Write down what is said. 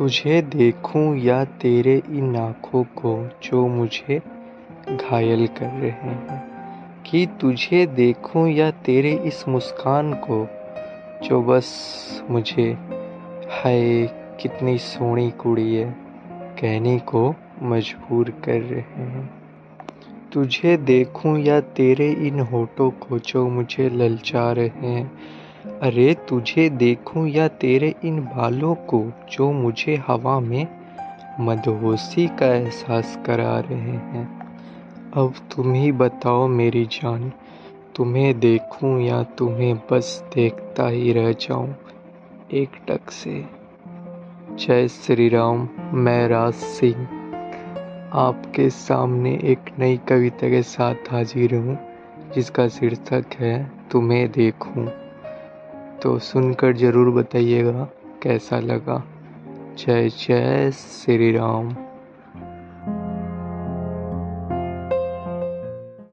तुझे देखूँ या तेरे इन आँखों को जो मुझे घायल कर रहे हैं? कि तुझे देखूँ या तेरे इस मुस्कान को जो बस मुझे, हाय, कितनी सोहनी कुड़ी है, कहने को मजबूर कर रहे हैं? तुझे देखूँ या तेरे इन होठों को जो मुझे ललचा रहे हैं? अरे तुझे देखूँ या तेरे इन बालों को जो मुझे हवा में मदहोशी का एहसास करा रहे हैं। अब तुम ही बताओ मेरी जान, तुम्हें देखूँ या तुम्हें बस देखता ही रह जाऊँ एक टक से। जय श्री राम मैं राज सिंह, आपके सामने एक नई कविता के साथ हाजिर हूँ, जिसका शीर्षक है, तुम्हें देखूँ। तो सुनकर ज़रूर बताइएगा कैसा लगा। जय जय श्री राम।